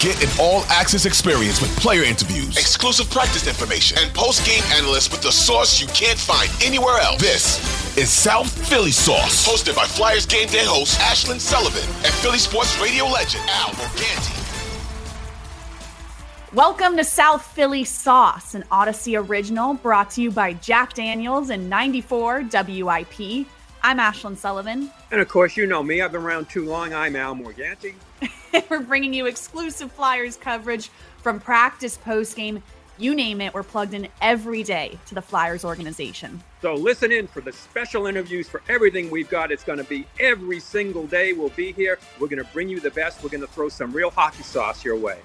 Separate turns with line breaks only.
Get an all access experience with player interviews, exclusive practice information, and post game analysts with the source you can't find anywhere else. This is South Philly Sauce, hosted by Flyers game day host Ashlyn Sullivan and Philly sports radio legend Al Morganti.
Welcome to South Philly Sauce, an Audacy original brought to you by Jack Daniels and 94 WIP. I'm Ashlyn Sullivan.
And of course, you know me. I've been around too long. I'm Al Morganti.
we're bringing you exclusive Flyers coverage from practice, post game, you name it. We're plugged in every day to the Flyers organization.
So listen in for the special interviews for everything we've got. It's going to be every single day. We'll be here. We're going to bring you the best. We're going to throw some real hockey sauce your way.